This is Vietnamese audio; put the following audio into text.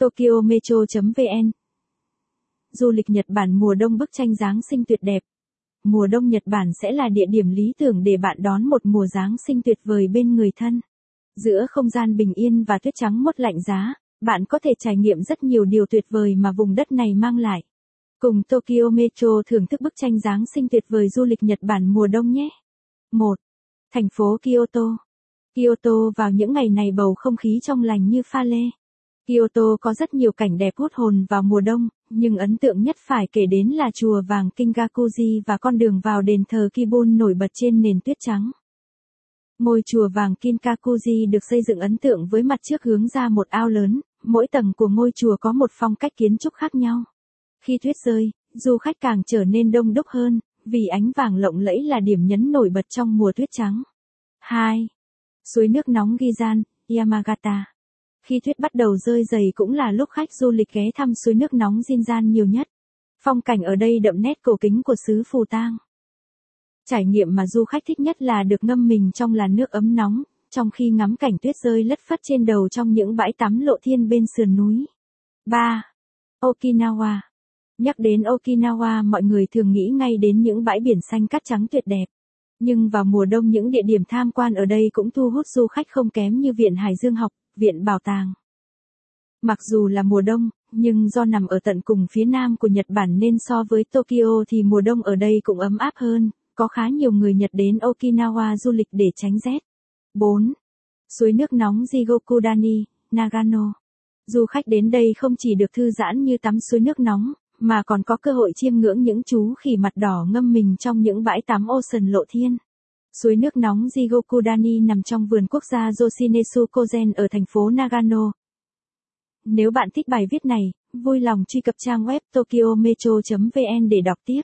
Tokyo Metro.vn Du lịch Nhật Bản mùa đông bức tranh Giáng sinh tuyệt đẹp. Mùa đông Nhật Bản sẽ là địa điểm lý tưởng để bạn đón một mùa Giáng sinh tuyệt vời bên người thân. Giữa không gian bình yên và tuyết trắng mốt lạnh giá, bạn có thể trải nghiệm rất nhiều điều tuyệt vời mà vùng đất này mang lại. Cùng Tokyo Metro thưởng thức bức tranh Giáng sinh tuyệt vời du lịch Nhật Bản mùa đông nhé. 1. Thành phố Kyoto. Kyoto vào những ngày này bầu không khí trong lành như pha lê. Kyoto có rất nhiều cảnh đẹp hút hồn vào mùa đông, nhưng ấn tượng nhất phải kể đến là chùa vàng Kingakuji và con đường vào đền thờ Kibun nổi bật trên nền tuyết trắng. Ngôi chùa vàng Kinkakuji được xây dựng ấn tượng với mặt trước hướng ra một ao lớn, mỗi tầng của ngôi chùa có một phong cách kiến trúc khác nhau. Khi tuyết rơi, du khách càng trở nên đông đúc hơn, vì ánh vàng lộng lẫy là điểm nhấn nổi bật trong mùa tuyết trắng. 2. Suối nước nóng Gizan, Yamagata khi tuyết bắt đầu rơi dày cũng là lúc khách du lịch ghé thăm suối nước nóng Jinjan nhiều nhất. Phong cảnh ở đây đậm nét cổ kính của xứ Phù Tang. Trải nghiệm mà du khách thích nhất là được ngâm mình trong làn nước ấm nóng, trong khi ngắm cảnh tuyết rơi lất phất trên đầu trong những bãi tắm lộ thiên bên sườn núi. 3. Okinawa Nhắc đến Okinawa mọi người thường nghĩ ngay đến những bãi biển xanh cát trắng tuyệt đẹp. Nhưng vào mùa đông những địa điểm tham quan ở đây cũng thu hút du khách không kém như Viện Hải Dương học, Viện Bảo tàng. Mặc dù là mùa đông, nhưng do nằm ở tận cùng phía nam của Nhật Bản nên so với Tokyo thì mùa đông ở đây cũng ấm áp hơn, có khá nhiều người Nhật đến Okinawa du lịch để tránh rét. 4. Suối nước nóng Jigokudani, Nagano. Du khách đến đây không chỉ được thư giãn như tắm suối nước nóng, mà còn có cơ hội chiêm ngưỡng những chú khỉ mặt đỏ ngâm mình trong những bãi tắm ocean lộ thiên. Suối nước nóng Jigokudani nằm trong vườn quốc gia Yoshinesu Kozen ở thành phố Nagano. Nếu bạn thích bài viết này, vui lòng truy cập trang web tokyometro.vn để đọc tiếp.